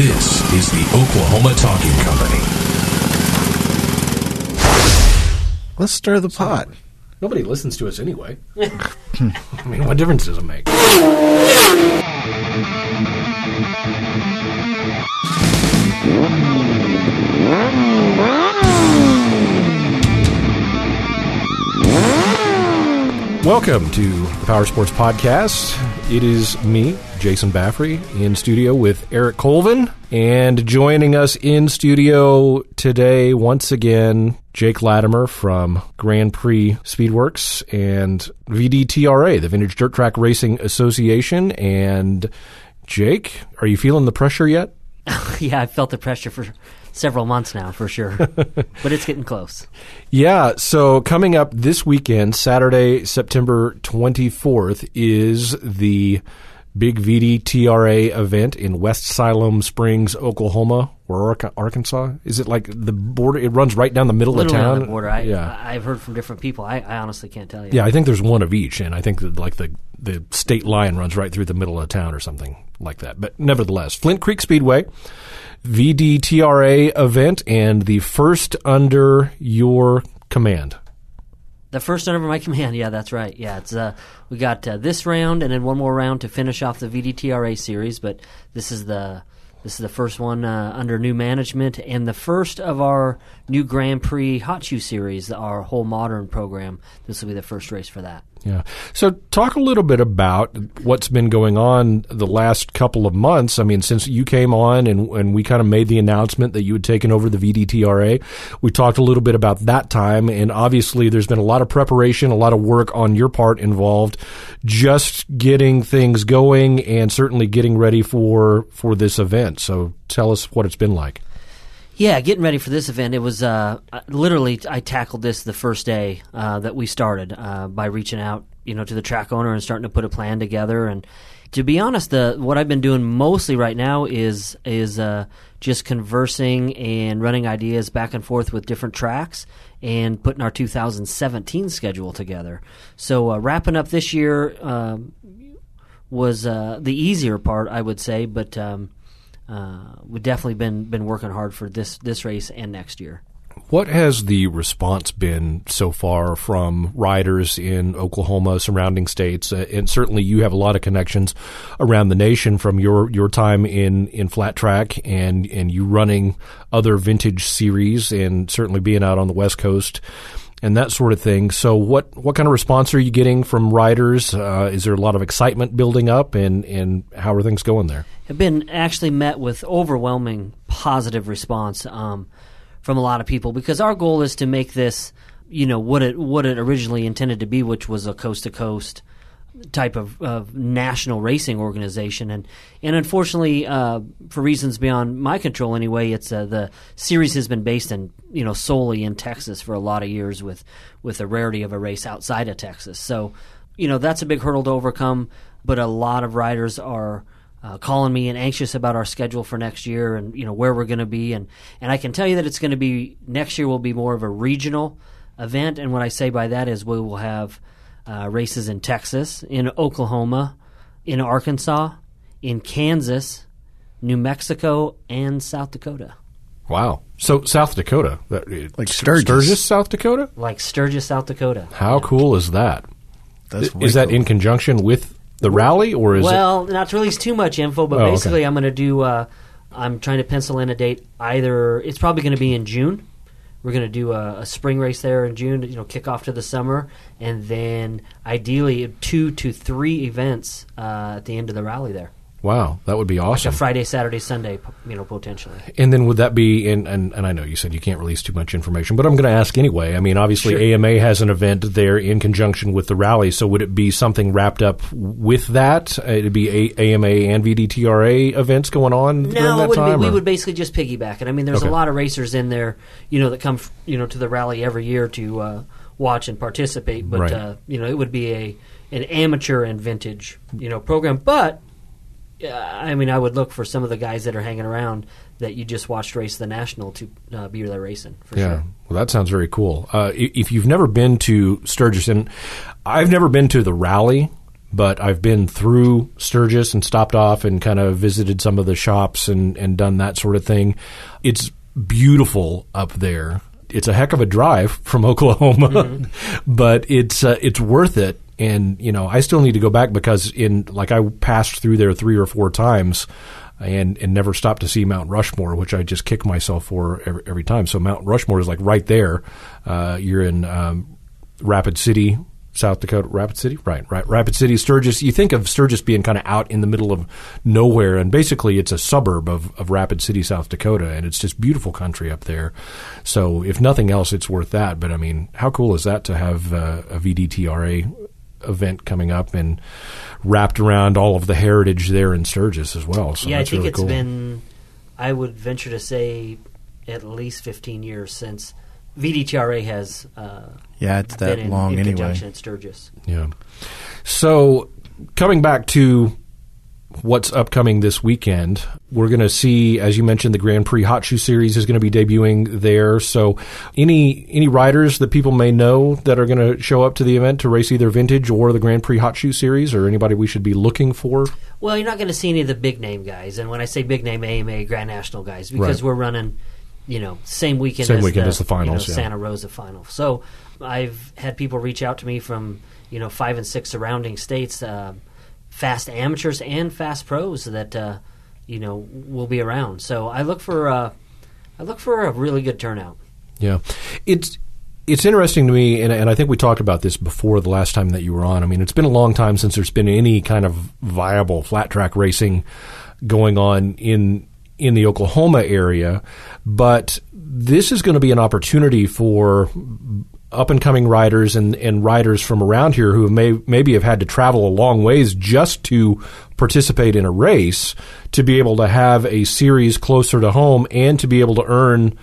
This is the Oklahoma Talking Company. Let's stir the pot. Nobody listens to us anyway. I mean, what difference does it make? Welcome to the Power Sports Podcast. It is me, Jason Baffrey, in studio with Eric Colvin. And joining us in studio today, once again, Jake Latimer from Grand Prix Speedworks and VDTRA, the Vintage Dirt Track Racing Association. And Jake, are you feeling the pressure yet? yeah, I've felt the pressure for several months now, for sure. but it's getting close. Yeah, so coming up this weekend, Saturday, September 24th, is the big VDTRA event in West Siloam Springs, Oklahoma, or Arkansas. Is it like the border? It runs right down the middle Literally of town. the border. I, yeah, I've heard from different people. I, I honestly can't tell you. yeah. I think there's one of each, and I think that like the the state line runs right through the middle of town or something like that. But nevertheless, Flint Creek Speedway. VDTRA event and the first under your command. The first under my command. Yeah, that's right. Yeah, it's uh, we got uh, this round and then one more round to finish off the VDTRA series. But this is the this is the first one uh, under new management and the first of our new Grand Prix Hot Shoe series, our whole modern program. This will be the first race for that. Yeah. So talk a little bit about what's been going on the last couple of months. I mean, since you came on and, and we kind of made the announcement that you had taken over the VDTRA, we talked a little bit about that time. And obviously there's been a lot of preparation, a lot of work on your part involved, just getting things going and certainly getting ready for, for this event. So tell us what it's been like. Yeah, getting ready for this event, it was uh, literally I tackled this the first day uh, that we started uh, by reaching out, you know, to the track owner and starting to put a plan together. And to be honest, the what I've been doing mostly right now is is uh, just conversing and running ideas back and forth with different tracks and putting our 2017 schedule together. So uh, wrapping up this year um, was uh, the easier part, I would say, but. Um, uh, we've definitely been been working hard for this this race and next year. What has the response been so far from riders in Oklahoma, surrounding states, uh, and certainly you have a lot of connections around the nation from your, your time in, in flat track and and you running other vintage series and certainly being out on the West Coast and that sort of thing. So, what what kind of response are you getting from riders? Uh, is there a lot of excitement building up, and and how are things going there? Have been actually met with overwhelming positive response um, from a lot of people because our goal is to make this, you know, what it what it originally intended to be, which was a coast to coast type of, of national racing organization, and and unfortunately, uh, for reasons beyond my control, anyway, it's uh, the series has been based in you know solely in Texas for a lot of years, with with the rarity of a race outside of Texas. So, you know, that's a big hurdle to overcome. But a lot of riders are. Uh, calling me and anxious about our schedule for next year and you know where we're going to be and and I can tell you that it's going to be next year will be more of a regional event and what I say by that is we will have uh, races in Texas, in Oklahoma, in Arkansas, in Kansas, New Mexico, and South Dakota. Wow. So South Dakota, that, like Sturgis. Sturgis, South Dakota. Like Sturgis, South Dakota. How Yeah. cool is that? That's is that in conjunction with the rally, or is well, not to release too much info, but Oh, okay. basically, I'm going to do. Uh, I'm trying to pencil in a date. Either it's probably going to be in June. We're going to do a, a spring race there in June. You know, kick off to the summer, and then ideally two to three events uh, at the end of the rally there. Wow, that would be awesome. A Friday, Saturday, Sunday, you know, potentially. And then would that be in, and, and I know you said you can't release too much information, but I'm going to ask anyway. I mean, obviously Sure. AMA has an event there in conjunction with the rally, so would it be something wrapped up with that? Uh, It'd be a- AMA and VDTRA events going on during No, that it wouldn't time? be, we would basically just piggyback it. I mean, there's Okay. a lot of racers in there, you know, that come, you know, to the rally every year to uh, watch and participate. But Right. uh, you know, it would be a an amateur and vintage, you know, program. But I mean, I would look for some of the guys that are hanging around that you just watched race the national to uh, be there racing. For yeah. sure. Well, that sounds very cool. Uh, if you've never been to Sturgis, and I've never been to the rally, but I've been through Sturgis and stopped off and kind of visited some of the shops and, and done that sort of thing. It's beautiful up there. It's a heck of a drive from Oklahoma, but it's uh, it's worth it. And you know, I still need to go back because in like I passed through there three or four times and and never stopped to see Mount Rushmore, which I just kick myself for every, every time. So Mount Rushmore is like right there. Uh, you're in um, Rapid City, South Dakota, Rapid City, right? Right, Rapid City, Sturgis. You think of Sturgis being kind of out in the middle of nowhere, and basically it's a suburb of, of Rapid City, South Dakota, and it's just beautiful country up there. So if nothing else, it's worth that. But I mean, how cool is that to have uh, a VDTRA event coming up and wrapped around all of the heritage there in Sturgis as well? So yeah, I think really it's cool. been, I would venture to say, at least 15 years since VDTRA has uh, Yeah, it's that been in, long in anyway. conjunction Sturgis. Yeah. So coming back to what's upcoming this weekend, we're going to see, as you mentioned, the Grand Prix Hot Shoe Series is going to be debuting there. So any any riders that people may know that are going to show up to the event to race either vintage or the Grand Prix Hot Shoe Series, or anybody we should be looking for? Well, you're not going to see any of the big name guys, and when I say big name, AMA Grand National guys, because Right. we're running, you know, same weekend, Same as, weekend the, as the finals, you yeah. Santa Rosa final. So I've had people reach out to me from you know five and six surrounding states, uh, fast amateurs and fast pros that uh, you know will be around. So I look for uh, I look for a really good turnout. Yeah, it's it's interesting to me, and, and I think we talked about this before the last time that you were on. I mean, it's been a long time since there's been any kind of viable flat track racing going on in in the Oklahoma area, but this is going to be an opportunity for up and coming riders and, and riders from around here who may maybe have had to travel a long ways just to participate in a race to be able to have a series closer to home and to be able to earn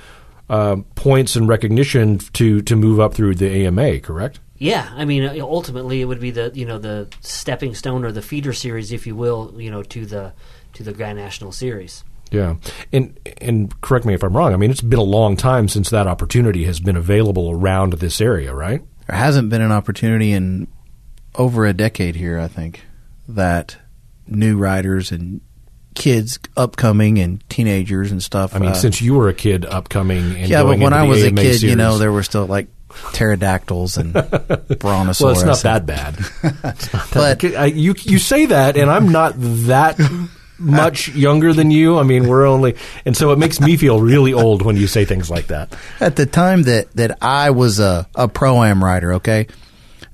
uh, points and recognition to to move up through the AMA. Correct? Yeah, I mean, uh, ultimately, it would be the you know the stepping stone or the feeder series, if you will, you know, to the to the Grand National Series. Yeah, and and correct me if I'm wrong. I mean, it's been a long time since that opportunity has been available around this area, right? There hasn't been an opportunity in over a decade here, I think, that new riders and kids upcoming and teenagers and stuff. I mean, uh, since you were a kid upcoming and yeah, but when I was a kid, you know, there were still like pterodactyls and brontosaurus. well, it's not that bad. Not But- that- I, you you say that, and I'm not that much younger than you. I mean, we're only, and so it makes me feel really old when you say things like that. at the time that, that I was a, a pro am rider, okay,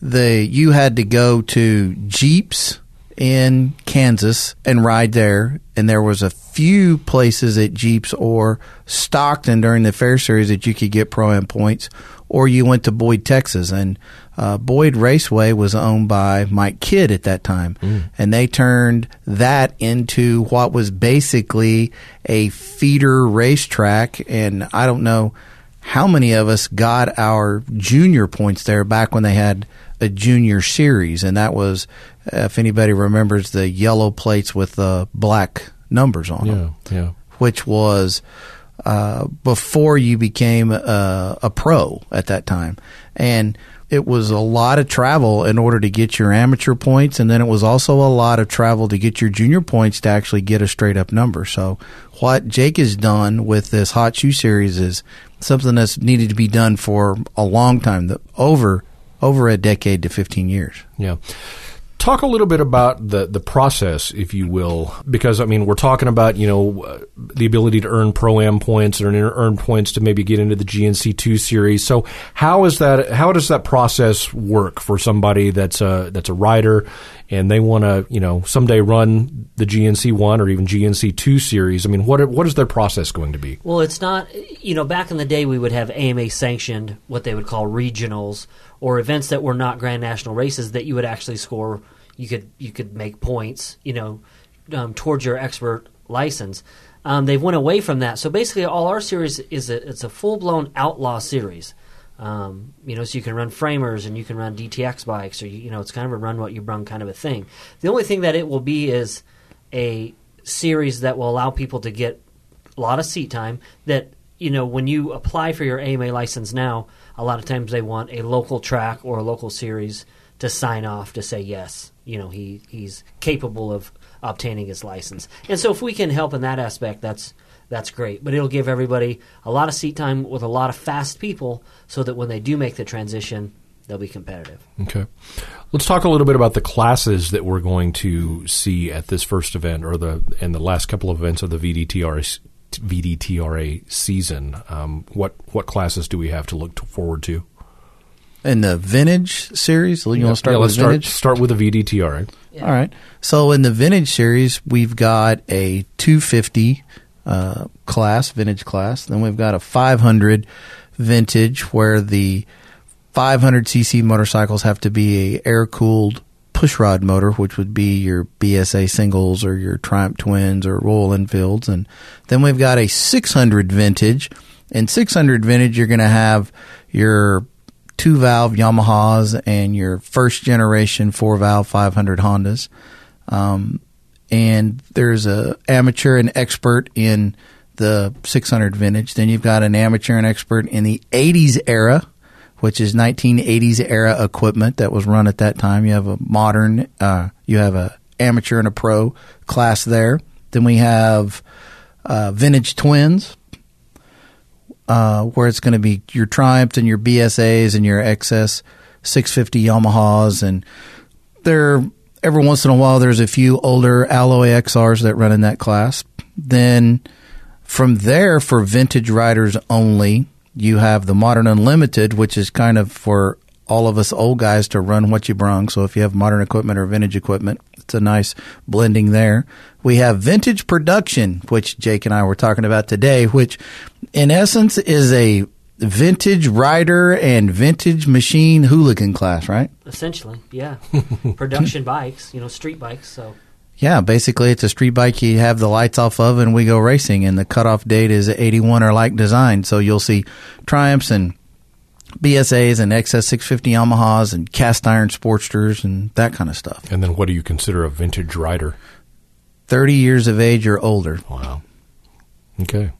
the you had to go to Jeeps in Kansas and ride there, and there was a few places at Jeeps or Stockton during the Fair Series that you could get pro am points, or you went to Boyd, Texas, and uh, Boyd Raceway was owned by Mike Kidd at that time, and they turned that into what was basically a feeder racetrack, and I don't know how many of us got our junior points there back when they had a junior series, and that was, uh, if anybody remembers, the yellow plates with the black numbers on them, Yeah, yeah. which was uh, before you became a, a pro at that time, and it was a lot of travel in order to get your amateur points, and then it was also a lot of travel to get your junior points to actually get a straight up number. So, what Jake has done with this hot shoe series is something that's needed to be done for a long time, over over a decade to fifteen years. Yeah. Talk a little bit about the, the process, if you will, because I mean we're talking about you know uh, the ability to earn pro am points or earn points to maybe get into the GNC two series. So how is that? How does that process work for somebody that's a that's a rider and they want to you know someday run the GNC one or even GNC two series? I mean, what what is their process going to be? Well, it's not. You know, back in the day, we would have AMA sanctioned what they would call regionals or events that were not Grand National races that you would actually score. You could you could make points. You know, um, towards your expert license. Um, they've went away from that. So basically, all our series is a, it's a full blown outlaw series. Um, you know, so you can run framers and you can run DTX bikes, or you, you know, it's kind of a run what you brung kind of a thing. The only thing that it will be is a series that will allow people to get a lot of seat time that you know when you apply for your AMA license now a lot of times they want a local track or a local series to sign off to say yes you know he he's capable of obtaining his license. And so if we can help in that aspect, that's that's great. But it'll give everybody a lot of seat time with a lot of fast people, so that when they do make the transition, they'll be competitive. Okay. Let's talk a little bit about the classes that we're going to see at this first event or the and the last couple of events of the VDTRA VDTRA season. Um, what what classes do we have to look to forward to? In the vintage series, you want to start yeah, with let's start vintage? start with the VDTRA. All right. So in the vintage series, we've got a 250 uh, class, vintage class. Then we've got a 500 vintage, where the 500cc motorcycles have to be a air cooled pushrod motor, which would be your BSA singles or your Triumph Twins or Royal Enfields. And then we've got a 600 vintage. In 600 vintage, you're going to have your two valve Yamahas and your first generation four valve 500 Hondas. Um, and there's a amateur and expert in the 600 vintage. Then you've got an amateur and expert in the 80s era, which is 1980s era equipment that was run at that time. You have a modern, uh, you have a amateur and a pro class there. Then we have uh, vintage twins, uh, where it's going to be your Triumphs and your BSAs and your XS 650 Yamahas, and there every once in a while there's a few older alloy XRs that run in that class. Then from there, for vintage riders only, you have the Modern Unlimited, which is kind of for all of us old guys to run what you brung. So if you have modern equipment or vintage equipment, it's a nice blending there. We have Vintage Production, which Jake and I were talking about today, which in essence is a vintage rider and vintage machine hooligan class, right? Essentially, yeah. Production bikes, you know, street bikes. So Yeah, basically it's a street bike you have the lights off of and we go racing and the cutoff date is 81 or like design. So you'll see Triumphs and BSAs and XS650 Yamahas and cast iron Sportsters and that kind of stuff. And then what do you consider a vintage rider? 30 years of age or older. Wow. Okay.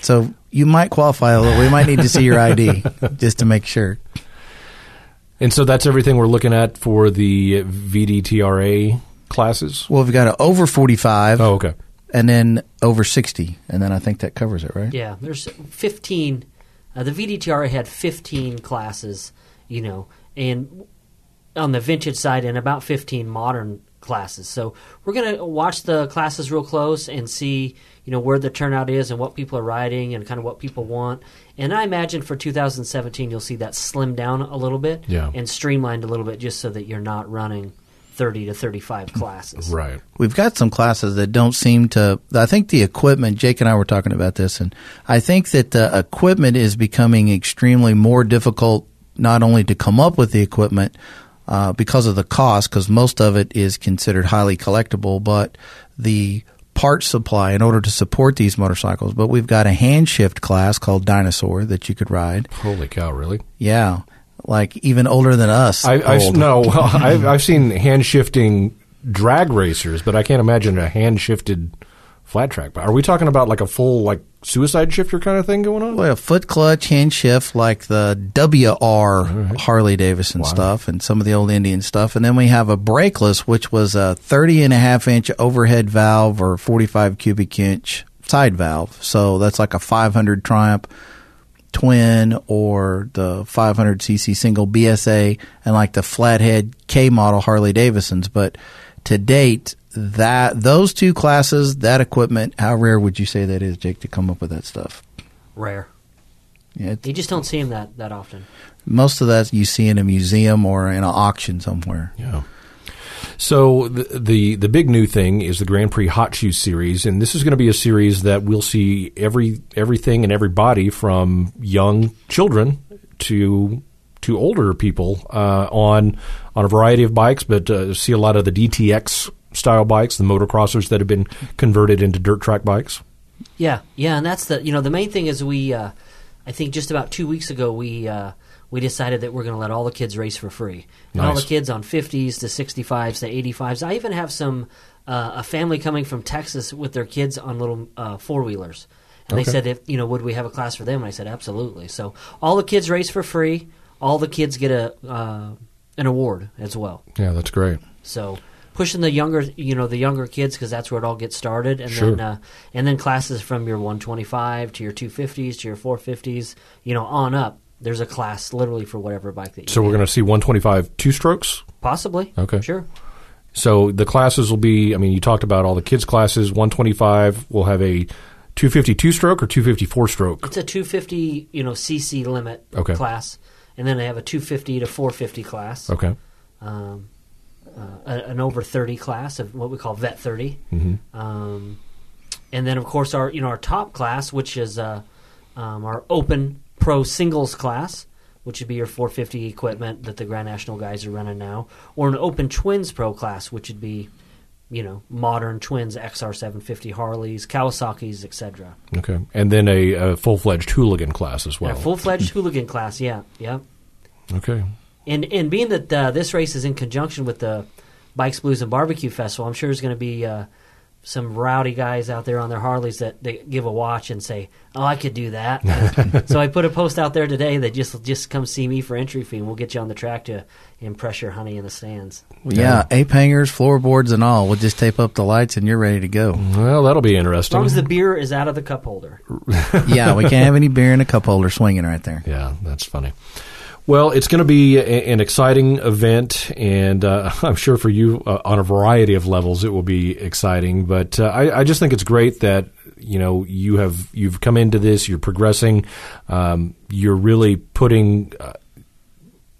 So you might qualify a little. We might need to see your ID just to make sure. And so that's everything we're looking at for the VDTRA classes. Well, we've got an over 45 Oh, okay. and then over 60. And then I think that covers it, right? yeah, there's 15. Uh, the VDTR had 15 classes, you know, and on the vintage side, and about 15 modern classes. So we're gonna watch the classes real close and see, you know, where the turnout is and what people are riding and kind of what people want. And I imagine for 2017, you'll see that slimmed down a little bit Yeah. and streamlined a little bit, just so that you're not running 30 to 35 classes. Right. We've got some classes that don't seem to. I think the equipment, Jake and I were talking about this, and I think that the equipment is becoming extremely more difficult not only to come up with the equipment uh, because of the cost, because most of it is considered highly collectible, but the part supply in order to support these motorcycles. But we've got a hand shift class called Dinosaur that you could ride. Holy cow! Really? Yeah. Like even older than us. I, I've, no, well, I've, I've seen hand shifting drag racers, but I can't imagine a hand shifted flat track. Are we talking about like a full like suicide shifter kind of thing going on? Well, a foot clutch, hand shift, like the WR Harley Davidson stuff and some of the old Indian stuff. And then we have a brakeless, which was a 30 and a half inch overhead valve or 45 cubic inch side valve. So that's like a 500 Triumph twin or the 500cc single BSA and like the flathead K model Harley Davidsons. But to date, that those two classes, that equipment, how rare would you say that is, Jake, to come up with that stuff? Rare. Yeah, it's- You just don't see them that, that often. most of that you see in a museum or in an auction somewhere. Yeah. So the, the the big new thing is the Grand Prix Hot Shoe series, and this is going to be a series that we'll see every everything and everybody from young children to to older people uh, on on a variety of bikes, but uh, see a lot of the DTX style bikes, the motocrossers that have been converted into dirt track bikes. Yeah, yeah, and that's the you know the main thing is we, uh, I think just about two weeks ago we uh, we decided that we're going to let all the kids race for free, and all the kids on fifties to sixty fives to eighty fives. I even have some uh, a family coming from Texas with their kids on little uh, four wheelers, and Okay. they said if you know would we have a class for them? And I said absolutely. So all the kids race for free. All the kids get a uh, an award as well. Yeah, that's great. So pushing the younger, you know, the younger kids because that's where it all gets started, and Sure. then uh, and then classes from your 125 to your 250s to your 450s, you know, on up. There's a class literally for whatever bike that you. So we're going to see 125 two strokes. possibly Okay. sure. So the classes will be. I mean, you talked about all the kids' classes. 125 will have a 250 two stroke or 254 stroke. It's a 250, you know, CC limit Okay. class, and then they have a 250 to 450 class. Okay. um, uh, a- an over 30 class of what we call vet 30 Mm-hmm. um, and then of course our you know our top class which is uh, um, our open pro singles class which would be your 450 equipment that the grand national guys are running now or an open twins pro class which would be you know modern twins xr 750 harleys kawasaki's etc Okay. And then a, a full fledged hooligan class as well. and full-fledged hooligan class yeah yeah okay. And and being that uh, this race is in conjunction with the Bikes Blues and Barbecue Festival, I'm sure there's going to be uh, some rowdy guys out there on their Harleys that they give a watch and say, "Oh, I could do that." so I put a post out there today that just just come see me for entry fee, and we'll get you on the track to impress your honey in the stands. Yeah, ape hangers, floorboards, and all. We'll just tape up the lights, and you're ready to go. Well, that'll be interesting. As interesting. long as the beer is out of the cup holder. yeah, we can't have any beer in a cup holder swinging right there. Yeah, that's funny. Well, it's going to be a, an exciting event, and uh, I'm sure for you uh, on a variety of levels it will be exciting. But uh, I, I just think it's great that you know you have you've come into this, you're progressing, um, you're really putting uh,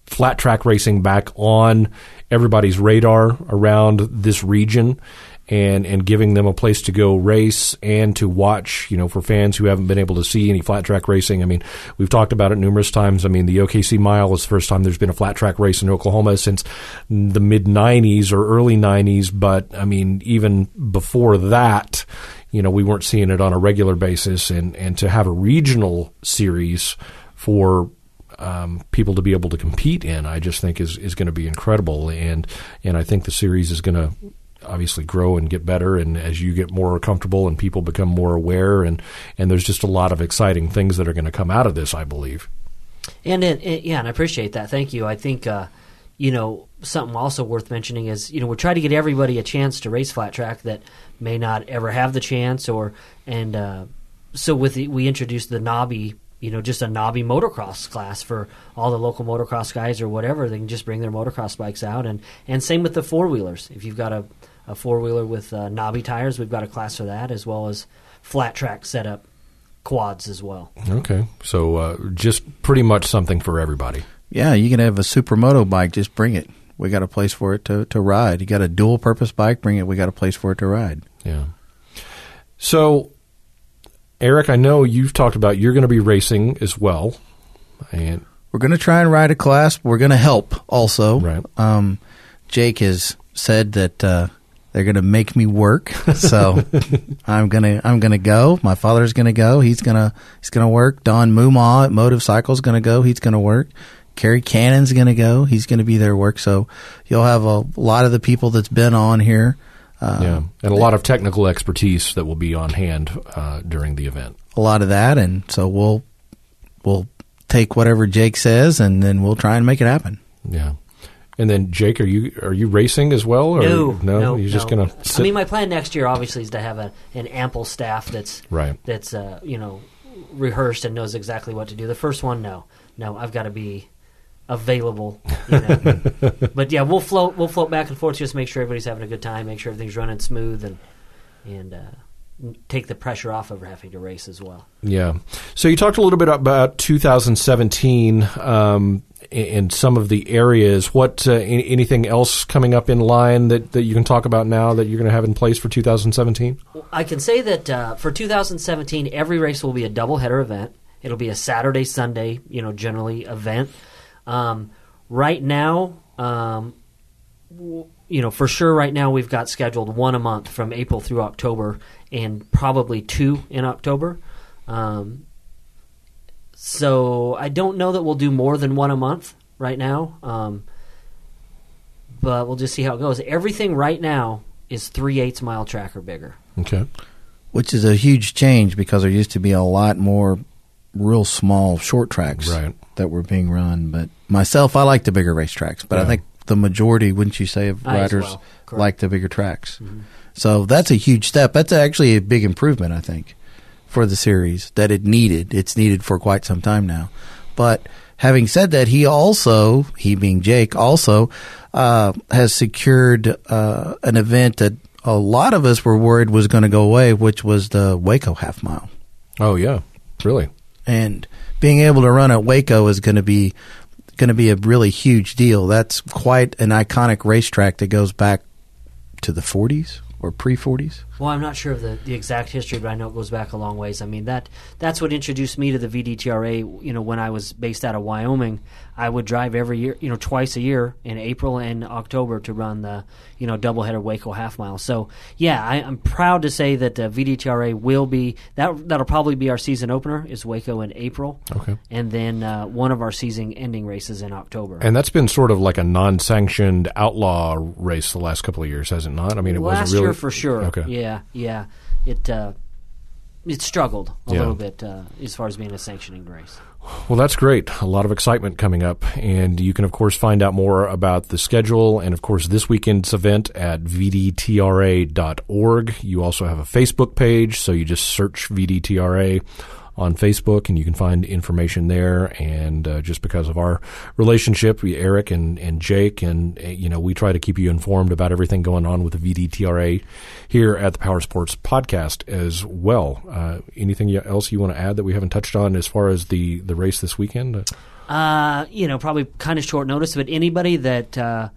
flat track racing back on everybody's radar around this region and and giving them a place to go race and to watch, you know, for fans who haven't been able to see any flat track racing. I mean, we've talked about it numerous times. I mean, the OKC Mile is the first time there's been a flat track race in Oklahoma since the mid 90s or early 90s, but I mean, even before that, you know, we weren't seeing it on a regular basis and and to have a regional series for um, people to be able to compete in, I just think is is going to be incredible, and and I think the series is going to obviously grow and get better, and as you get more comfortable and people become more aware, and and there's just a lot of exciting things that are going to come out of this, I believe. And it, it, yeah, and I appreciate that. Thank you. I think uh, you know something also worth mentioning is you know we're trying to get everybody a chance to race flat track that may not ever have the chance, or and uh, so with the, we introduced the knobby. You know, just a knobby motocross class for all the local motocross guys or whatever. They can just bring their motocross bikes out, and and same with the four wheelers. If you've got a, a four wheeler with uh, knobby tires, we've got a class for that, as well as flat track setup quads as well. Okay, so uh, just pretty much something for everybody. Yeah, you can have a supermoto bike. Just bring it. We got a place for it to, to ride. You got a dual purpose bike. Bring it. We got a place for it to ride. Yeah. So, Eric, I know you've talked about you're going to be racing as well, and We're going to try and ride a class. We're going to help also. Right. Um, Jake has said that uh, they're going to make me work, so I'm gonna I'm gonna go. My father's going to go. He's gonna he's gonna work. Don Mumaw at Motive Cycle's going to go. He's going to work. Kerry Cannon's going to go. He's going to be there work. So you'll have a lot of the people that's been on here. Uh, yeah, and a lot of technical expertise that will be on hand uh, during the event. a lot of that, and so we'll we'll take whatever Jake says, and then we'll try and make it happen. Yeah. And then Jake, are you are you racing as well? Or No, no, no, you're just no. gonna. Sit? I mean, my plan next year obviously is to have a, an ample staff that's Right. That's uh, you know rehearsed and knows exactly what to do. The first one, no, no, I've got to be available. You know? but yeah, we'll float we'll float back and forth just make sure everybody's having a good time, make sure everything's running smooth, and and uh, take the pressure off of having to race as well. Yeah. So you talked a little bit about 2017 um, and some of the areas. What uh, anything else coming up in line that, that you can talk about now that you're going to have in place for 2017? I can say that uh, for 2017, every race will be a doubleheader event. It'll be a Saturday, Sunday, you know, generally event. Um, right now, um, you know, for sure, right now we've got scheduled one a month from April through October, and probably two in October. Um, so I don't know that we'll do more than one a month right now, um, but we'll just see how it goes. Everything right now is three eighths mile track or bigger. Okay. which is a huge change because there used to be a lot more real small short tracks Right. that were being run. But myself, I like the bigger racetracks, but I think the majority, wouldn't you say, of Might as riders well. Like the bigger tracks. So that's a huge step. That's actually a big improvement, I think, for the series that it needed. It's needed for quite some time now. But having said that, he also, he being Jake, also uh, has secured uh, an event that a lot of us were worried was going to go away, which was the Waco half mile Oh yeah, really. and being able to run at Waco is going to be going to be a really huge deal. That's quite an iconic racetrack that goes back to the 40s or pre 40s. Well, I'm not sure of the, the exact history, but I know it goes back a long ways. I mean that that's what introduced me to the VDTRA. You know, when I was based out of Wyoming, I would drive every year, you know, twice a year in April and October to run the you know doubleheader Waco half mile. So yeah, I, I'm proud to say that uh, VDTRA will be that that'll probably be our season opener is Waco in April. Okay. and then uh, one of our season ending races in October. And that's been sort of like a non-sanctioned outlaw race the last couple of years, has it not? I mean, it last wasn't really year for sure. Okay. Yeah, yeah. yeah. It uh, it struggled a Yeah. little bit uh, as far as being a sanctioning race. Well, that's great. A lot of excitement coming up. And you can, of course, find out more about the schedule and, of course, this weekend's event at vdtra.org. You also have a Facebook page, so you just search VDTRA on Facebook and you can find information there. And uh, just because of our relationship, Eric and, and Jake, and, uh, you know, we try to keep you informed about everything going on with the VDTRA here at the Power Sports Podcast as well. Uh, anything else you want to add that we haven't touched on as far as the, the race this weekend? Uh, you know, probably kind of short notice, but anybody that uh,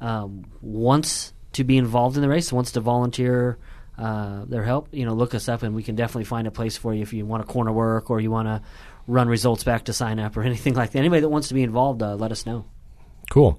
um, wants to be involved in the race, wants to volunteer uh, their help, you know, look us up and we can definitely find a place for you if you want to corner work or you want to run results back to sign up or anything like that. Anybody that wants to be involved, uh, let us know. Cool.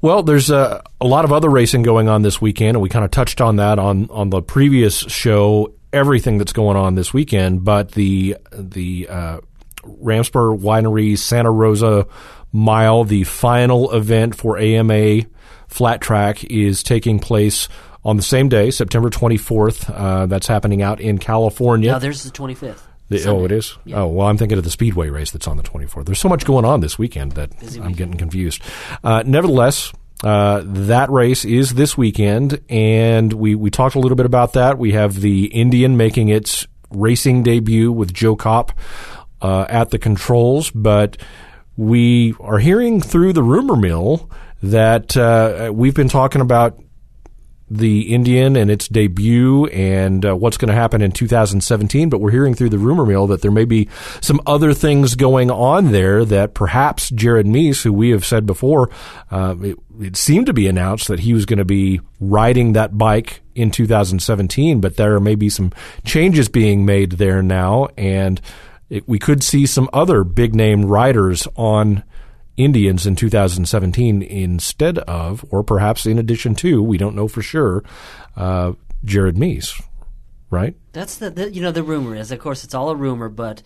Well, there's uh, a lot of other racing going on this weekend, and we kind of touched on that on, on the previous show. Everything that's going on this weekend, but the the uh, Ramspur Winery Santa Rosa Mile, the final event for AMA Flat Track, is taking place on the same day, September 24th. Uh, that's happening out in California. Now, there's the 25th. The, oh, it is. Yeah. Oh, well, I'm thinking of the Speedway race that's on the 24th. There's so much going on this weekend that I'm getting confused. Uh, nevertheless, uh, that race is this weekend, and we we talked a little bit about that. We have the Indian making its racing debut with Joe Kopp uh, at the controls, but we are hearing through the rumor mill that uh, we've been talking about the Indian and its debut and uh, what's going to happen in 2017. But we're hearing through the rumor mill that there may be some other things going on there that perhaps Jared Mees, who we have said before, uh, it, it seemed to be announced that he was going to be riding that bike in 2017, but there may be some changes being made there now. And it, we could see some other big name riders on Indians in 2017 instead of, or perhaps in addition to, we don't know for sure, uh, Jared Mees, right? That's the, the you know the rumor is of course it's all a rumor, but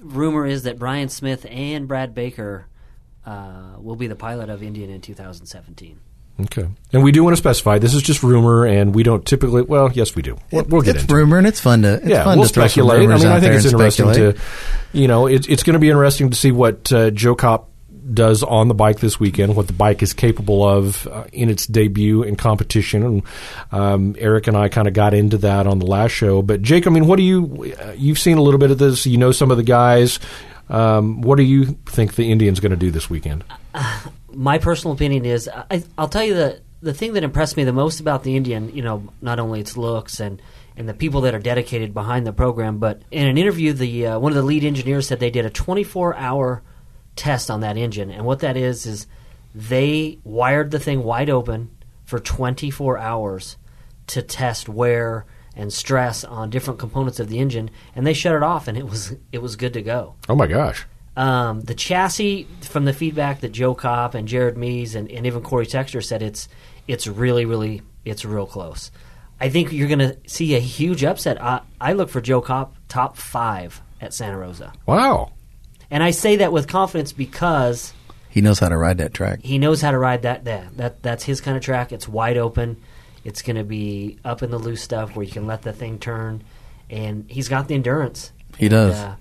rumor is that Bryan Smith and Brad Baker uh, will be the pilot of Indian in 2017. Okay. And we do want to specify this is just rumor, and we don't typically. Well, yes, we do. We'll, we'll get it's into it. rumor and it's fun to it's yeah, fun we'll to speculate. I mean, I think it's interesting speculate. to, you know, it, it's going to be interesting to see what uh, Joe Kopp does on the bike this weekend, what the bike is capable of uh, in its debut in competition. And um, Eric and I kind of got into that on the last show. But Jake, I mean, what do you? Uh, you've seen a little bit of this. You know some of the guys. Um, what do you think the Indians going to do this weekend? my personal opinion is I, I'll tell you the the thing that impressed me the most about the Indian, you know, not only its looks and and the people that are dedicated behind the program, but in an interview, the uh, one of the lead engineers said they did a 24 hour test on that engine, and what that is is they wired the thing wide open for 24 hours to test wear and stress on different components of the engine, and they shut it off, and it was it was good to go. Oh my gosh! Um, the chassis, from the feedback that Joe Kopp and Jared Mees and, and even Cory Texter said, it's it's really, really, it's real close. I think you're going to see a huge upset. I, I look for Joe Kopp top five at Santa Rosa, Wow. And I say that with confidence because He knows how to ride that track. he knows how to ride that. That, that that's his kind of track. It's wide open. It's going to be up in the loose stuff where you can let the thing turn, and he's got the endurance. He And, does. uh,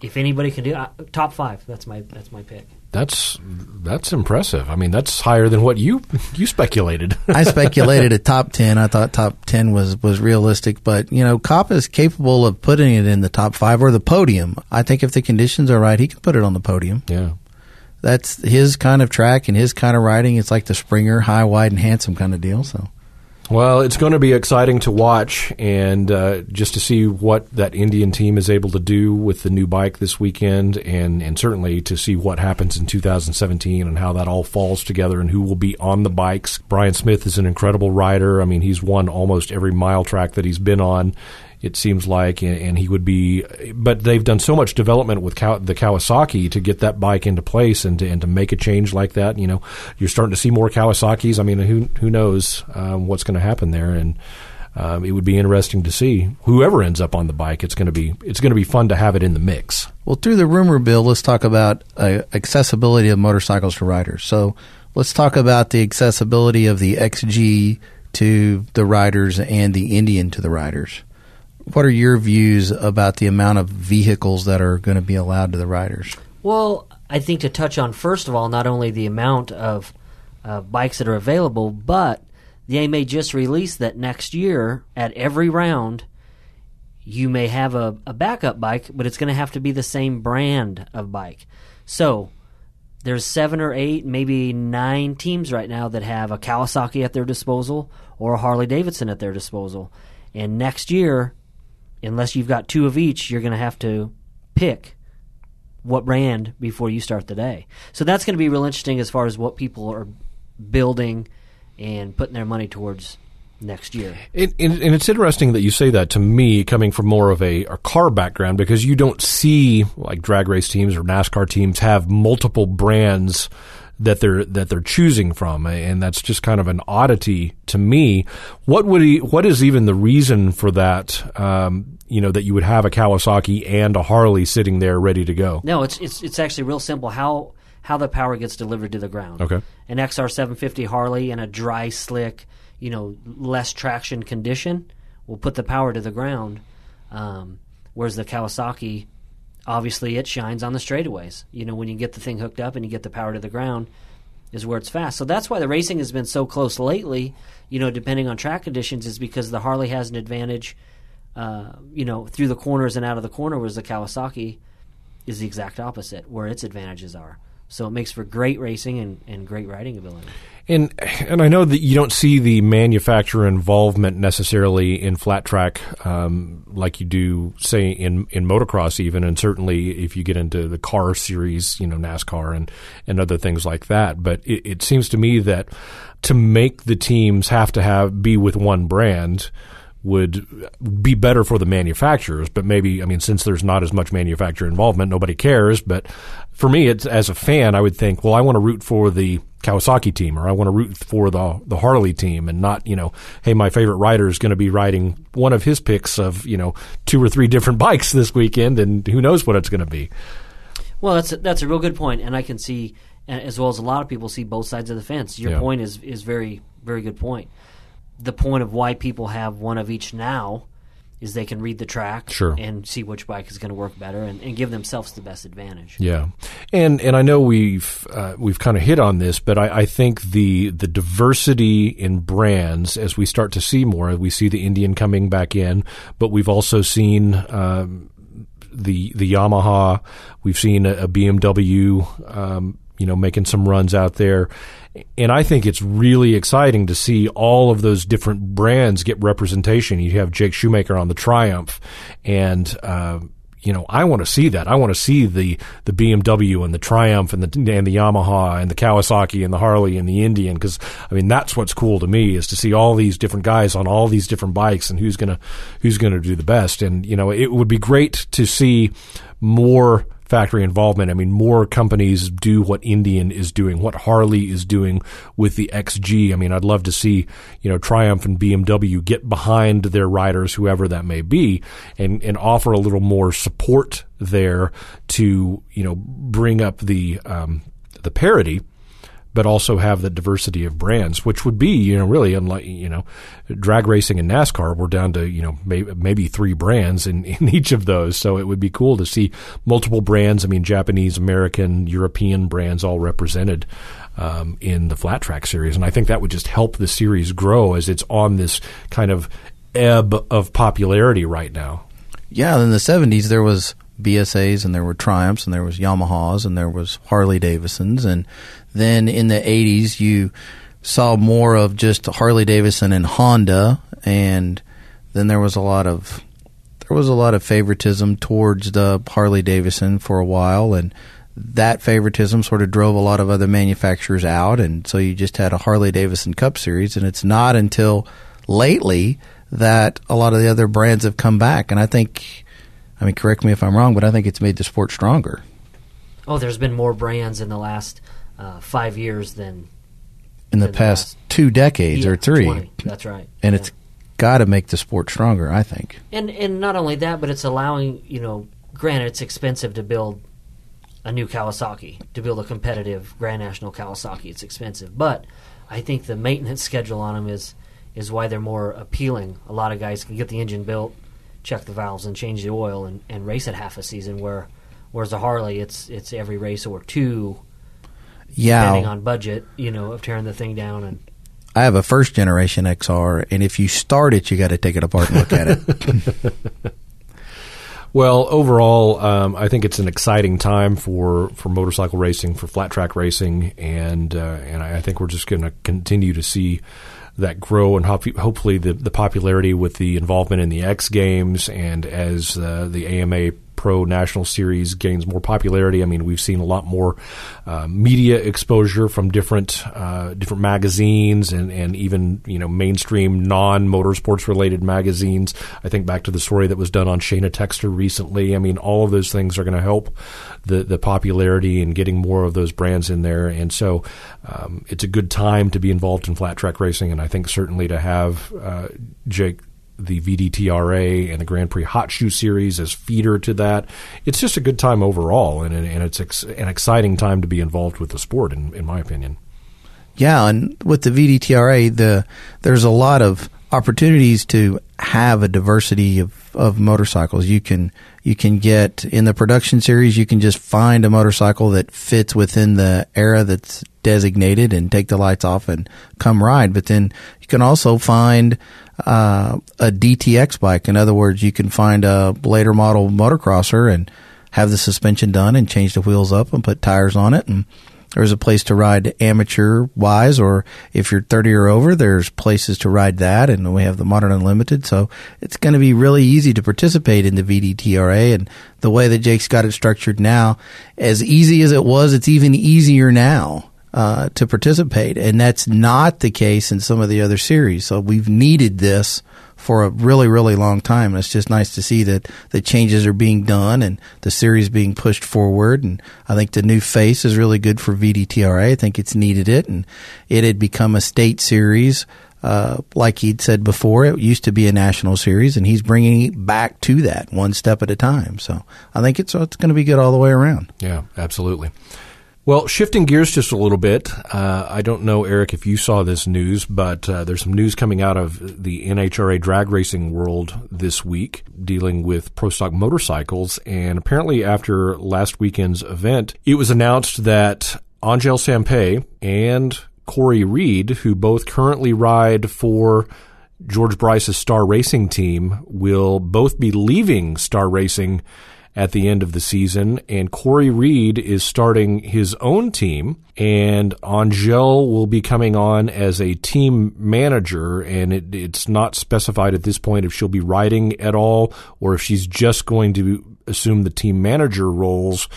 if anybody can do uh, top five, that's my that's my pick. That's that's impressive. I mean, that's higher than what you you speculated. I speculated a top ten. I thought top ten was was realistic, but you know, Kopp is capable of putting it in the top five or the podium. I think if the conditions are right, he can put it on the podium. yeah. That's his kind of track and his kind of riding. It's like the Springer, high, wide, and handsome kind of deal. So Well, it's going to be exciting to watch and uh, just to see what that Indian team is able to do with the new bike this weekend, and, and certainly to see what happens in 2017 and how that all falls together and who will be on the bikes. Bryan Smith is an incredible rider. I mean, he's won almost every mile track that he's been on. It seems like, and, he would be, but they've done so much development with the Kawasaki to get that bike into place and to, and to make a change like that. You know, you're starting to see more Kawasaki's. I mean, who who knows um, what's going to happen there, and um, it would be interesting to see whoever ends up on the bike. It's going to be it's going to be fun to have it in the mix. Well, through the rumor bill, let's talk about uh, accessibility of motorcycles to riders. So let's talk about the accessibility of the XG to the riders and the Indian to the riders. What are your views about the amount of vehicles that are going to be allowed to the riders? Well, I think to touch on first of all, not only the amount of uh, bikes that are available, but the AMA just released that next year at every round, you may have a, a backup bike, but it's going to have to be the same brand of bike. So there's seven or eight, maybe nine teams right now that have a Kawasaki at their disposal or a Harley Davidson at their disposal. And next year, unless you've got two of each, you're going to have to pick what brand before you start the day. So that's going to be real interesting as far as what people are building and putting their money towards next year. It, and it's interesting that you say that to me, coming from more of a, a car background, because you don't see like drag race teams or NASCAR teams have multiple brands that they're that they're choosing from, and that's just kind of an oddity to me. What would he, what is even the reason for that? Um, you know that you would have a Kawasaki and a Harley sitting there ready to go. No, it's it's it's actually real simple how how the power gets delivered to the ground. Okay. An XR 750 Harley in a dry, slick, you know, less traction condition will put the power to the ground. Um, whereas the Kawasaki, obviously, it shines on the straightaways. You know, when you get the thing hooked up and you get the power to the ground, is where it's fast. So that's why the racing has been so close lately. You know, depending on track conditions, is because the Harley has an advantage. Uh, you know, through the corners and out of the corner, whereas the Kawasaki is the exact opposite, where its advantages are. So it makes for great racing and, and great riding ability. And and I know that you don't see the manufacturer involvement necessarily in flat track um, like you do, say in in motocross even, and certainly if you get into the car series, you know NASCAR and and other things like that. But it, it seems to me that to make the teams have to have be with one brand would be better for the manufacturers, but maybe I mean since there's not as much manufacturer involvement, nobody cares. But for me, it's as a fan, I would think, well, I want to root for the Kawasaki team, or I want to root for the the Harley team, and not you know, hey, my favorite rider is going to be riding one of his picks of you know two or three different bikes this weekend, and who knows what it's going to be. Well, that's a, that's a real good point, and I can see, as well as a lot of people see both sides of the fence. Your Yeah. point is is very very good point. The point of why people have one of each now is they can read the track Sure. and see which bike is going to work better and, and give themselves the best advantage. Yeah, and and I know we've uh, we've kind of hit on this, but I, I think the the diversity in brands as we start to see more, we see the Indian coming back in, but we've also seen. Um, the the Yamaha, we've seen a, a BMW, um, you know, making some runs out there, and I think it's really exciting to see all of those different brands get representation. You have Jake Shoemaker on the Triumph, and uh, you know, I want to see that. I want to see the the BMW and the Triumph and the and the Yamaha and the Kawasaki and the Harley and the Indian because I mean that's what's cool to me is to see all these different guys on all these different bikes and who's gonna who's gonna do the best. And you know, it would be great to see more factory involvement. I mean, more companies do what Indian is doing, what Harley is doing with the XG. I mean, I'd love to see, you know, Triumph and BMW get behind their riders, whoever that may be, and, and offer a little more support there to, you know, bring up the, um, the parity. But also have the diversity of brands, which would be, you know, really unlike, you know, drag racing and NASCAR, we're down to, you know, maybe, maybe three brands in, in each of those. So it would be cool to see multiple brands. I mean, Japanese, American, European brands all represented. Um, in the flat track series, and I think that would just help the series grow as it's on this kind of ebb of popularity right now. Yeah, in the '70s there was BSAs and there were Triumphs and there was Yamahas and there was Harley Davidsons. And then in the 80s you saw more of just Harley Davidson and Honda. And then there was a lot of there was a lot of favoritism towards the Harley Davidson for a while. And that favoritism sort of drove a lot of other manufacturers out. And so you just had a Harley Davidson Cup series. And it's not until lately that a lot of the other brands have come back. And I think I mean, correct me if I'm wrong, but I think it's made the sport stronger. Oh, there's been more brands in the last uh, five years than in the past the two decades yeah, or three. 20. That's right, and yeah. it's got to make the sport stronger. I think. And and not only that, but it's allowing you know. Granted, it's expensive to build a new Kawasaki to build a competitive Grand National Kawasaki. It's expensive, but I think the maintenance schedule on them is is why they're more appealing. A lot of guys can get the engine built check the valves and change the oil and, and race it half a season. Where whereas a Harley, it's it's every race or two, yeah, depending on budget, you know, of tearing the thing down and. I have a first generation XR, and if you start it, you got to take it apart and look at it. Well, overall, um, I think it's an exciting time for, for motorcycle racing, for flat track racing, and uh, and I think we're just going to continue to see that grow and hopefully the, the popularity with the involvement in the X Games and as uh, the AMA Pro National Series gains more popularity. I mean, we've seen a lot more uh, media exposure from different uh, different magazines and, and even you know mainstream non motorsports related magazines. I think back to the story that was done on Shayna Texter recently. I mean, all of those things are going to help the the popularity and getting more of those brands in there. And so, um, it's a good time to be involved in flat track racing. And I think certainly to have uh, Jake the VDTRA and the Grand Prix Hot Shoe Series as feeder to that. It's just a good time overall, and, and it's ex- an exciting time to be involved with the sport, in, in my opinion. Yeah, and with the VDTRA, the there's a lot of opportunities to have a diversity of, of motorcycles. You can you can get in the production series. You can just find a motorcycle that fits within the era that's designated and take the lights off and come ride. But then you can also find uh, a DTX bike. In other words, you can find a later model motocrosser and have the suspension done and change the wheels up and put tires on it. And there's a place to ride amateur wise, or if you're 30 or over, there's places to ride that. And we have the Modern Unlimited. So it's going to be really easy to participate in the VDTRA. And the way that Jake's got it structured now, as easy as it was, it's even easier now uh, to participate, and that's not the case in some of the other series. So we've needed this for a really, really long time. And it's just nice to see that the changes are being done and the series being pushed forward. And I think the new face is really good for VDTRA. I think it's needed it, and it had become a state series. Uh, like he'd said before, it used to be a national series, and he's bringing it back to that one step at a time. So I think it's it's going to be good all the way around. Yeah, absolutely. Well, shifting gears just a little bit, uh, I don't know, Eric, if you saw this news, but uh, there's some news coming out of the NHRA drag racing world this week dealing with pro stock motorcycles. And apparently, after last weekend's event, it was announced that Angelle Sampey and Cory Reed, who both currently ride for George Bryce's Star Racing team, will both be leaving Star Racing at the end of the season. And Cory Reed is starting his own team, and Angelle will be coming on as a team manager. And it, it's not specified at this point if she'll be riding at all or if she's just going to assume the team manager roles.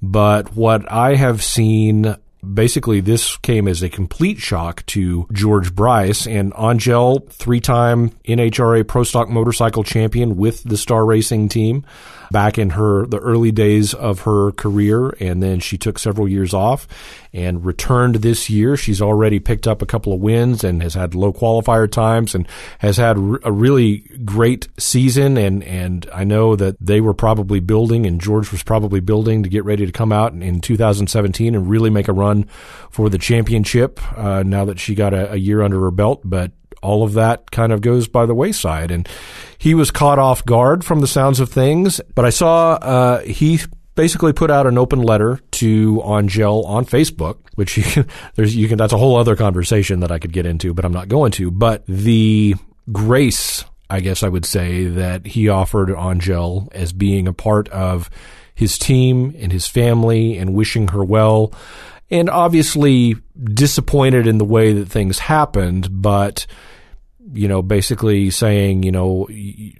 But what I have seen basically this came as a complete shock to George Bryce and Angelle, three-time NHRA Pro Stock Motorcycle Champion with the Star Racing team back in her the early days of her career, and then she took several years off and returned this year. She's already picked up a couple of wins and has had low qualifier times and has had a really great season. And and I know that they were probably building, and George was probably building to get ready to come out in 2017 and really make a run for the championship uh, now that she got a, a year under her belt, but all of that kind of goes by the wayside. And he was caught off guard from the sounds of things. But I saw uh, he basically put out an open letter to Angelle on Facebook, which you can, there's you can that's a whole other conversation that I could get into, but I'm not going to. But the grace, I guess I would say, that he offered Angelle as being a part of his team and his family and wishing her well. And obviously disappointed in the way that things happened, but you know, basically saying, you know,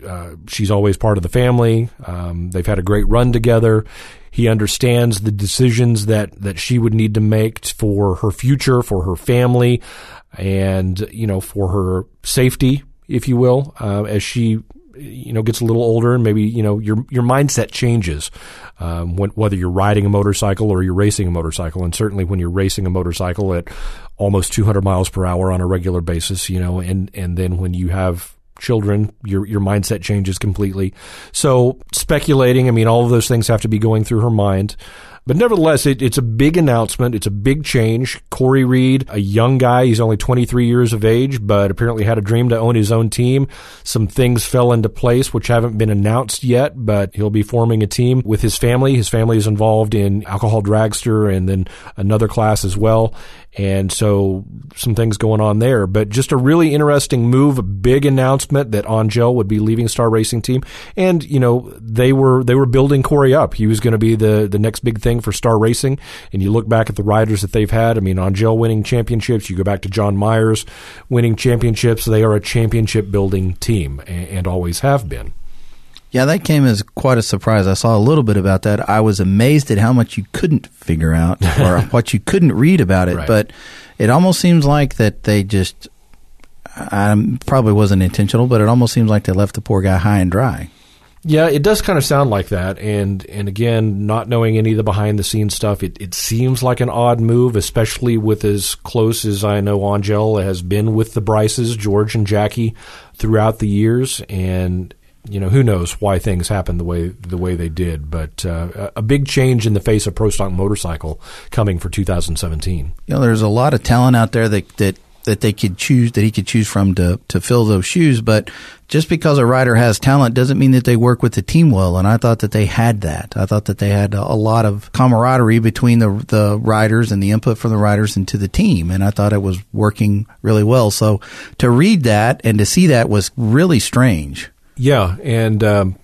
uh, she's always part of the family. Um, they've had a great run together. He understands the decisions that, that she would need to make for her future, for her family, and, you know, for her safety, if you will, uh, as she you know gets a little older and maybe you know your your mindset changes um, when, whether you're riding a motorcycle or you're racing a motorcycle. And certainly when you're racing a motorcycle at almost 200 miles per hour on a regular basis you know and and then when you have children your your mindset changes completely. So speculating i mean all of those things have to be going through her mind but nevertheless, it, it's a big announcement. It's a big change. Cory Reed, a young guy, he's only 23 years of age, but apparently had a dream to own his own team. Some things fell into place which haven't been announced yet, but he'll be forming a team with his family. His family is involved in alcohol dragster and then another class as well. And so some things going on there, but just a really interesting move, a big announcement that Angelle would be leaving Star Racing Team. And, you know, they were, they were building Cory up. He was going to be the, the next big thing for Star Racing. And you look back at the riders that they've had. I mean, Angelle winning championships. You go back to John Myers winning championships. They are a championship building team and, and always have been. Yeah, that came as quite a surprise. I saw a little bit about that. I was amazed at how much you couldn't figure out or what you couldn't read about it. Right. But it almost seems like that they just I probably wasn't intentional, but it almost seems like they left the poor guy high and dry. Yeah, it does kind of sound like that. And and again, not knowing any of the behind the scenes stuff, it, it seems like an odd move, especially with as close as I know Angelle has been with the Bryces, George and Jackie, throughout the years. And you know who knows why things happened the way the way they did, but uh, a big change in the face of pro stock motorcycle coming for 2017. You know, there's a lot of talent out there that that that they could choose that he could choose from to to fill those shoes, but just because a rider has talent doesn't mean that they work with the team well. And I thought that they had that. I thought that they had a, lot of camaraderie between the the riders and the input from the riders into the team, and I thought it was working really well. So to read that and to see that was really strange. Yeah, and um,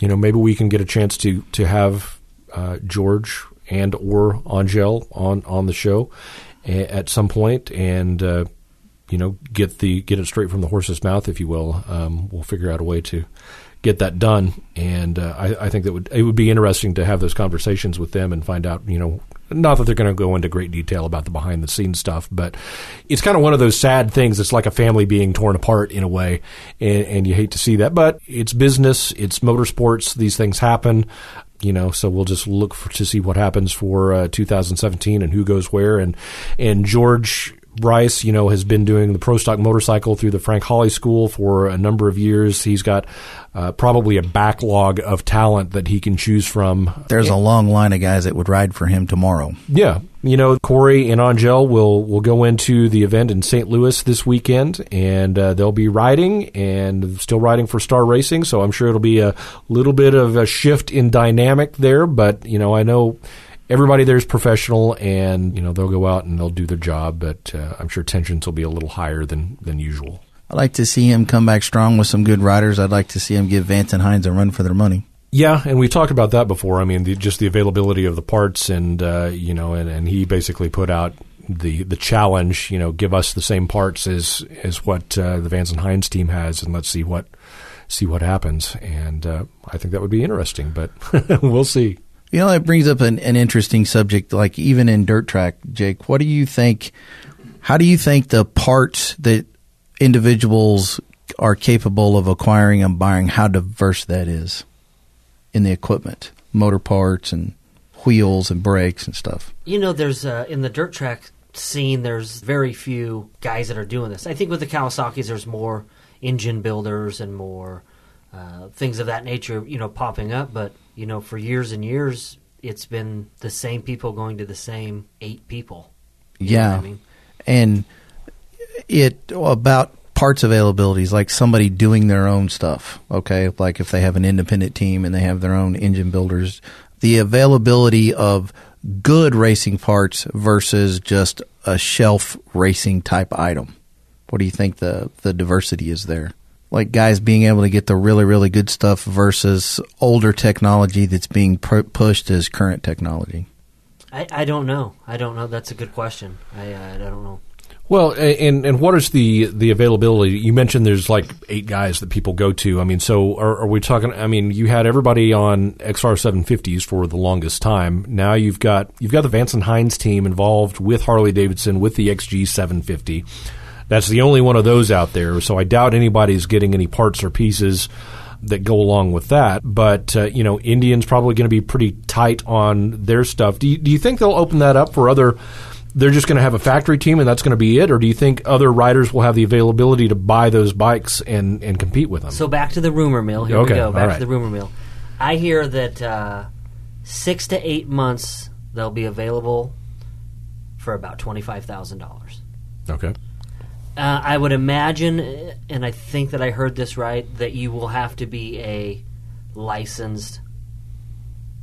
you know maybe we can get a chance to to have uh, George and or Angelle on on the show at some point, and uh, you know get the get it straight from the horse's mouth, if you will. Um, we'll figure out a way to get that done, and uh, I, I think that would it would be interesting to have those conversations with them and find out you know not that they're going to go into great detail about the behind the scenes stuff, but it's kind of one of those sad things. It's like a family being torn apart in a way, and, and you hate to see that. But it's business, it's motorsports. These things happen, you know. So we'll just look for, to see what happens for uh, 2017 and who goes where. And and George Bryce, you know, has been doing the pro stock motorcycle through the Frank Hawley School for a number of years. He's got uh, probably a backlog of talent that he can choose from. There's a long line of guys that would ride for him tomorrow. Yeah, you know, Cory and Angelle will will go into the event in St. Louis this weekend, and uh, they'll be riding and still riding for Star Racing. So I'm sure it'll be a little bit of a shift in dynamic there. But you know, I know everybody there is professional, and you know they'll go out and they'll do their job. But uh, I'm sure tensions will be a little higher than than usual. I'd like to see him come back strong with some good riders. I'd like to see him give Vance and Hines a run for their money. Yeah, and we've talked about that before. I mean, the, just the availability of the parts, and uh, you know, and, and he basically put out the the challenge. You know, give us the same parts as as what uh, the Vance and Hines team has, and let's see what see what happens. And uh, I think that would be interesting, but we'll see. You know, that brings up an, an interesting subject. Like even in dirt track, Jake, what do you think? How do you think the parts that individuals are capable of acquiring and buying, how diverse that is in the equipment, motor parts and wheels and brakes and stuff? You know, there's uh, in the dirt track scene, there's very few guys that are doing this. I think with the Kawasaki's, there's more engine builders and more uh, things of that nature, you know, popping up. But you know, for years and years, it's been the same people going to the same eight people. Yeah, I mean? and it about parts availabilities like somebody doing their own stuff. Okay, like if they have an independent team and they have their own engine builders, the availability of good racing parts versus just a shelf racing type item. What do you think the the diversity is there? Like guys being able to get the really really good stuff versus older technology that's being pu- pushed as current technology. I, I don't know. I don't know. That's a good question. I uh, I don't know. Well, and and what is the the availability? You mentioned there's like eight guys that people go to. I mean, so are, are we talking? I mean, you had everybody on XR 750s for the longest time. Now you've got you've got the Vance and Hines team involved with Harley Davidson with the XG 750. That's the only one of those out there. So I doubt anybody's getting any parts or pieces that go along with that. But uh, you know, Indian's probably going to be pretty tight on their stuff. Do you, do you think they'll open that up for other? They're just going to have a factory team and that's going to be it, or do you think other riders will have the availability to buy those bikes and, and compete with them? So back to the rumor mill. Here Okay, we go. Back right. to the rumor mill. I hear that uh, six to eight months they'll be available for about twenty five thousand dollars. okay, Uh, I would imagine, uh, and I think that I heard this right, that you will have to be a licensed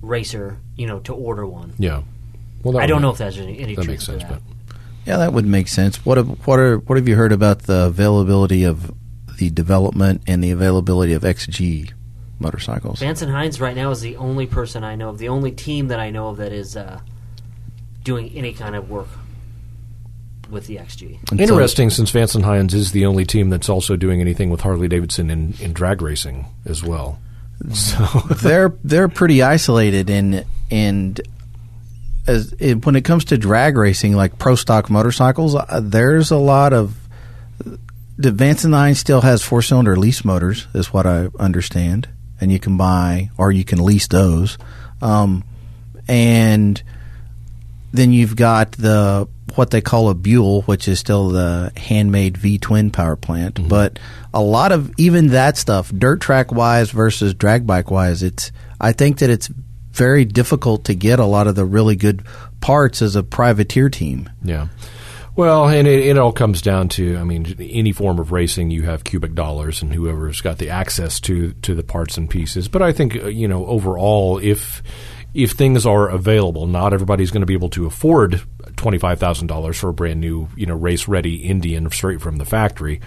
racer, you know, to order one. yeah. Well, that I don't would- know if that's any, any that truth makes to sense, that. but Yeah, that would make sense. What have, what are what have you heard about the availability of the development and the availability of XG motorcycles? Vance and Hines right now is the only person I know of, the only team that I know of that is uh, doing any kind of work with the XG. And so- Interesting, since Vance and Hines is the only team that's also doing anything with Harley Davidson in, in drag racing as well. So they're they're pretty isolated and and as it, when it comes to drag racing, like pro stock motorcycles, uh, there's a lot of. The Vance and Hines still has four cylinder lease motors, is what I understand, and you can buy or you can lease those, um, and then you've got the what they call a Buell, which is still the handmade V twin power plant. But a lot of even that stuff, dirt track wise versus drag bike wise, it's I think that it's very difficult to get a lot of the really good parts as a privateer team. Yeah. Well, and it, it all comes down to, I mean, any form of racing, you have cubic dollars, and whoever's got the access to to the parts and pieces. But I think, uh, you know, overall, if if things are available, not everybody's going to be able to afford twenty five thousand dollars for a brand new, you know, race ready Indian straight from the factory.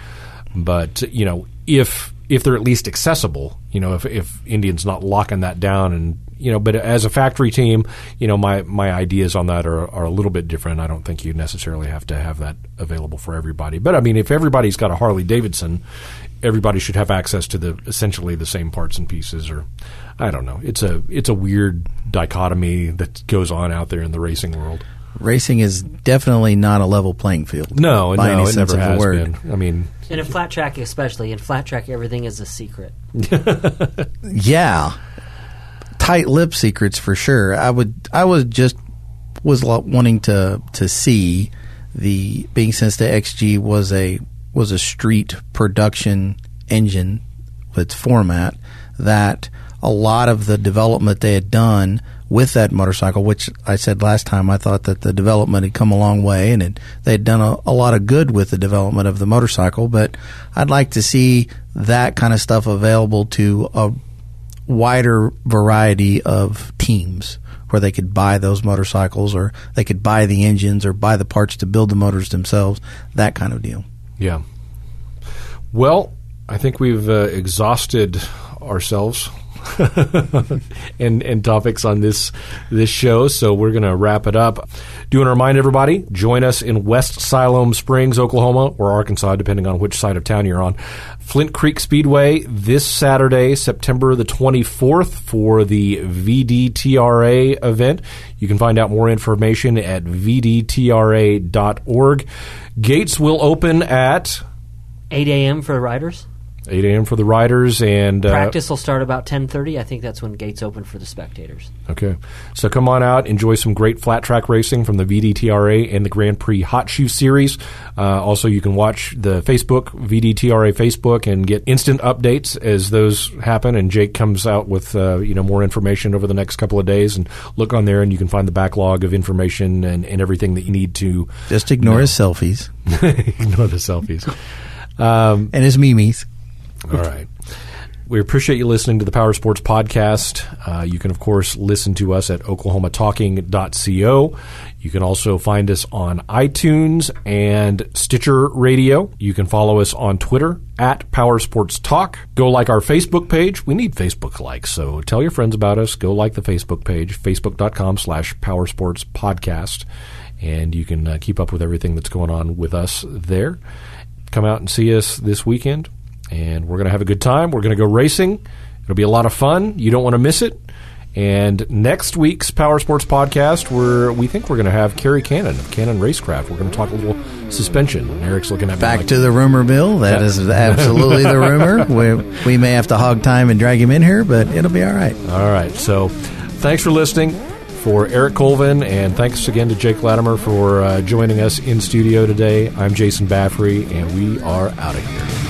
But you know, if if they're at least accessible, you know, if if Indian's not locking that down and you know, but as a factory team, you know, my my ideas on that are are a little bit different. I don't think you necessarily have to have that available for everybody. But I mean, if everybody's got a Harley Davidson, everybody should have access to the essentially the same parts and pieces or I don't know. It's a it's a weird dichotomy that goes on out there in the racing world. Racing is definitely not a level playing field. No, by no, any it sense never of the has word. been. I mean, And in flat track, especially in flat track, everything is a secret. Yeah, tight lip secrets for sure. I would. I was just was wanting to to see the being since the XG was a was a street production engine with its format that a lot of the development they had done with that motorcycle, which I said last time, I thought that the development had come a long way and it, they had done a, a lot of good with the development of the motorcycle. But I'd like to see that kind of stuff available to a wider variety of teams where they could buy those motorcycles or they could buy the engines or buy the parts to build the motors themselves, that kind of deal. Yeah. Well, I think we've uh, exhausted ourselves and and topics on this this show, so we're going to wrap it up. Do want to remind everybody, join us in West Siloam Springs, Oklahoma, or Arkansas, depending on which side of town you're on. Flint Creek Speedway this Saturday, September the 24th, for the VDTRA event. You can find out more information at vdtra.org. Gates will open at 8 a.m. for riders. 8 a.m. for the riders and uh, Practice will start about 10:30. I think that's when gates open for the spectators. Okay, so come on out, enjoy some great flat track racing from the VDTRA and the Grand Prix Hot Shoe Series. Uh, also, you can watch the Facebook VDTRA Facebook and get instant updates as those happen. And Jake comes out with uh, you know more information over the next couple of days. And look on there, and you can find the backlog of information and, and everything that you need to Just ignore his selfies ignore the selfies. Um, and his memes. All right. We appreciate you listening to the Power Sports Podcast. Uh, you can, of course, listen to us at oklahomatalking.co. You can also find us on iTunes and Stitcher Radio. You can follow us on Twitter at Power Sports Talk. Go like our Facebook page. We need Facebook likes, so tell your friends about us. Go like the Facebook page, facebook.com slash Power Sports Podcast. And you can uh, keep up with everything that's going on with us there. Come out and see us this weekend and we're going to have a good time. We're going to go racing. It'll be a lot of fun. You don't want to miss it. And next week's Power Sports podcast, we're, we think we're going to have Kerry Cannon of Cannon Racecraft. We're going to talk a little suspension. And Eric's looking at Back like, to the rumor mill. That is absolutely the rumor. We, we may have to hog time and drag him in here, but it'll be all right. All right. So thanks for listening. For Eric Colvin, and thanks again to Jake Latimer for uh, joining us in studio today. I'm Jason Baffrey, and we are out of here.